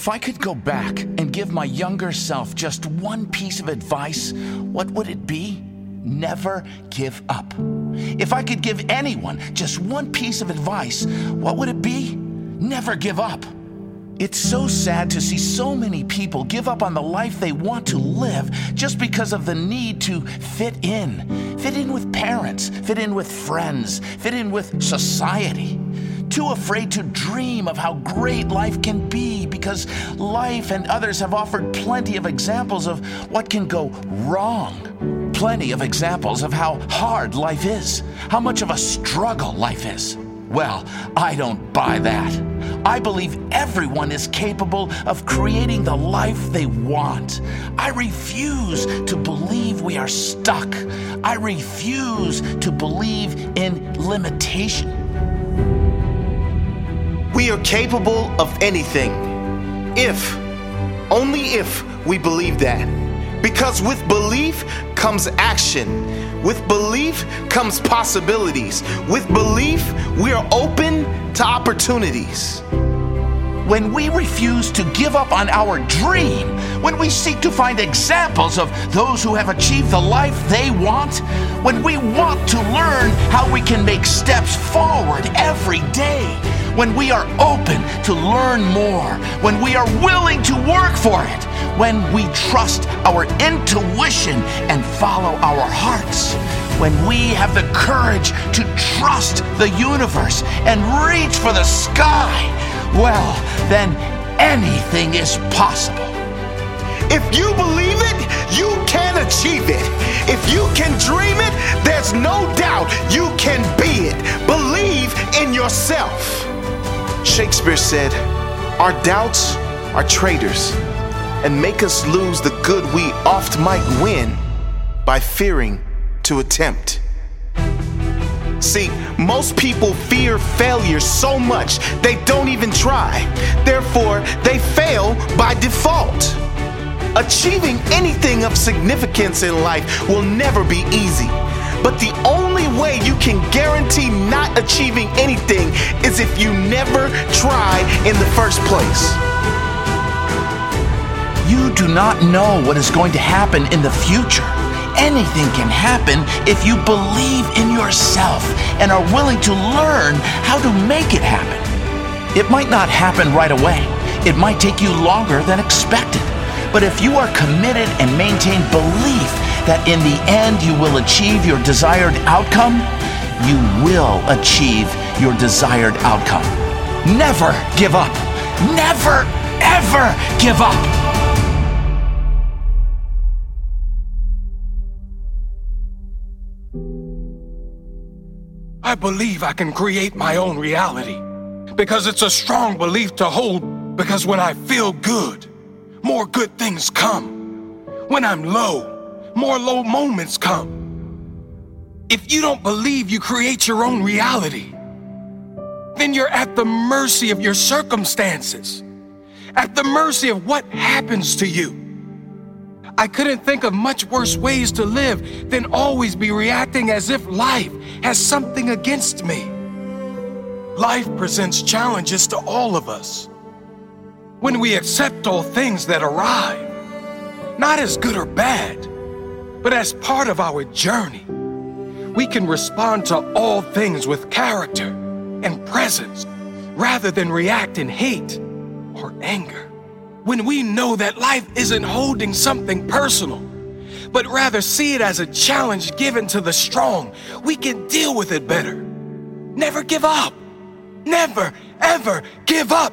If I could go back and give my younger self just one piece of advice, what would it be? Never give up. If I could give anyone just one piece of advice, what would it be? Never give up. It's so sad to see so many people give up on the life they want to live just because of the need to fit in. Fit in with parents, fit in with friends, fit in with society. Too afraid to dream of how great life can be because life and others have offered plenty of examples of what can go wrong. Plenty of examples of how hard life is, how much of a struggle life is. Well, I don't buy that. I believe everyone is capable of creating the life they want. I refuse to believe we are stuck. I refuse to believe in limitation. We are capable of anything. If, only if, we believe that. Because with belief comes action. With belief comes possibilities. With belief, we are open to opportunities. When we refuse to give up on our dream, when we seek to find examples of those who have achieved the life they want, when we want to learn how we can make steps forward every day, when we are open to learn more, when we are willing to work for it, when we trust our intuition and follow our hearts, when we have the courage to trust the universe and reach for the sky, well, then anything is possible. If you believe it, you can achieve it. If you can dream it, there's no doubt you can be it. Believe in yourself. Shakespeare said, Our doubts are traitors and make us lose the good we oft might win by fearing to attempt. See, most people fear failure so much they don't even try. Therefore, they fail by default. Achieving anything of significance in life will never be easy. But the only way you can guarantee not achieving anything is if you never try in the first place. You do not know what is going to happen in the future. Anything can happen if you believe in yourself and are willing to learn how to make it happen. It might not happen right away, it might take you longer than expected. But if you are committed and maintain belief that in the end you will achieve your desired outcome, you will achieve your desired outcome. Never give up. Never, ever give up. I believe I can create my own reality because it's a strong belief to hold. Because when I feel good, more good things come. When I'm low, more low moments come. If you don't believe you create your own reality, then you're at the mercy of your circumstances, at the mercy of what happens to you. I couldn't think of much worse ways to live than always be reacting as if life has something against me. Life presents challenges to all of us. When we accept all things that arrive, not as good or bad, but as part of our journey, we can respond to all things with character and presence rather than react in hate or anger. When we know that life isn't holding something personal, but rather see it as a challenge given to the strong, we can deal with it better. Never give up. Never, ever give up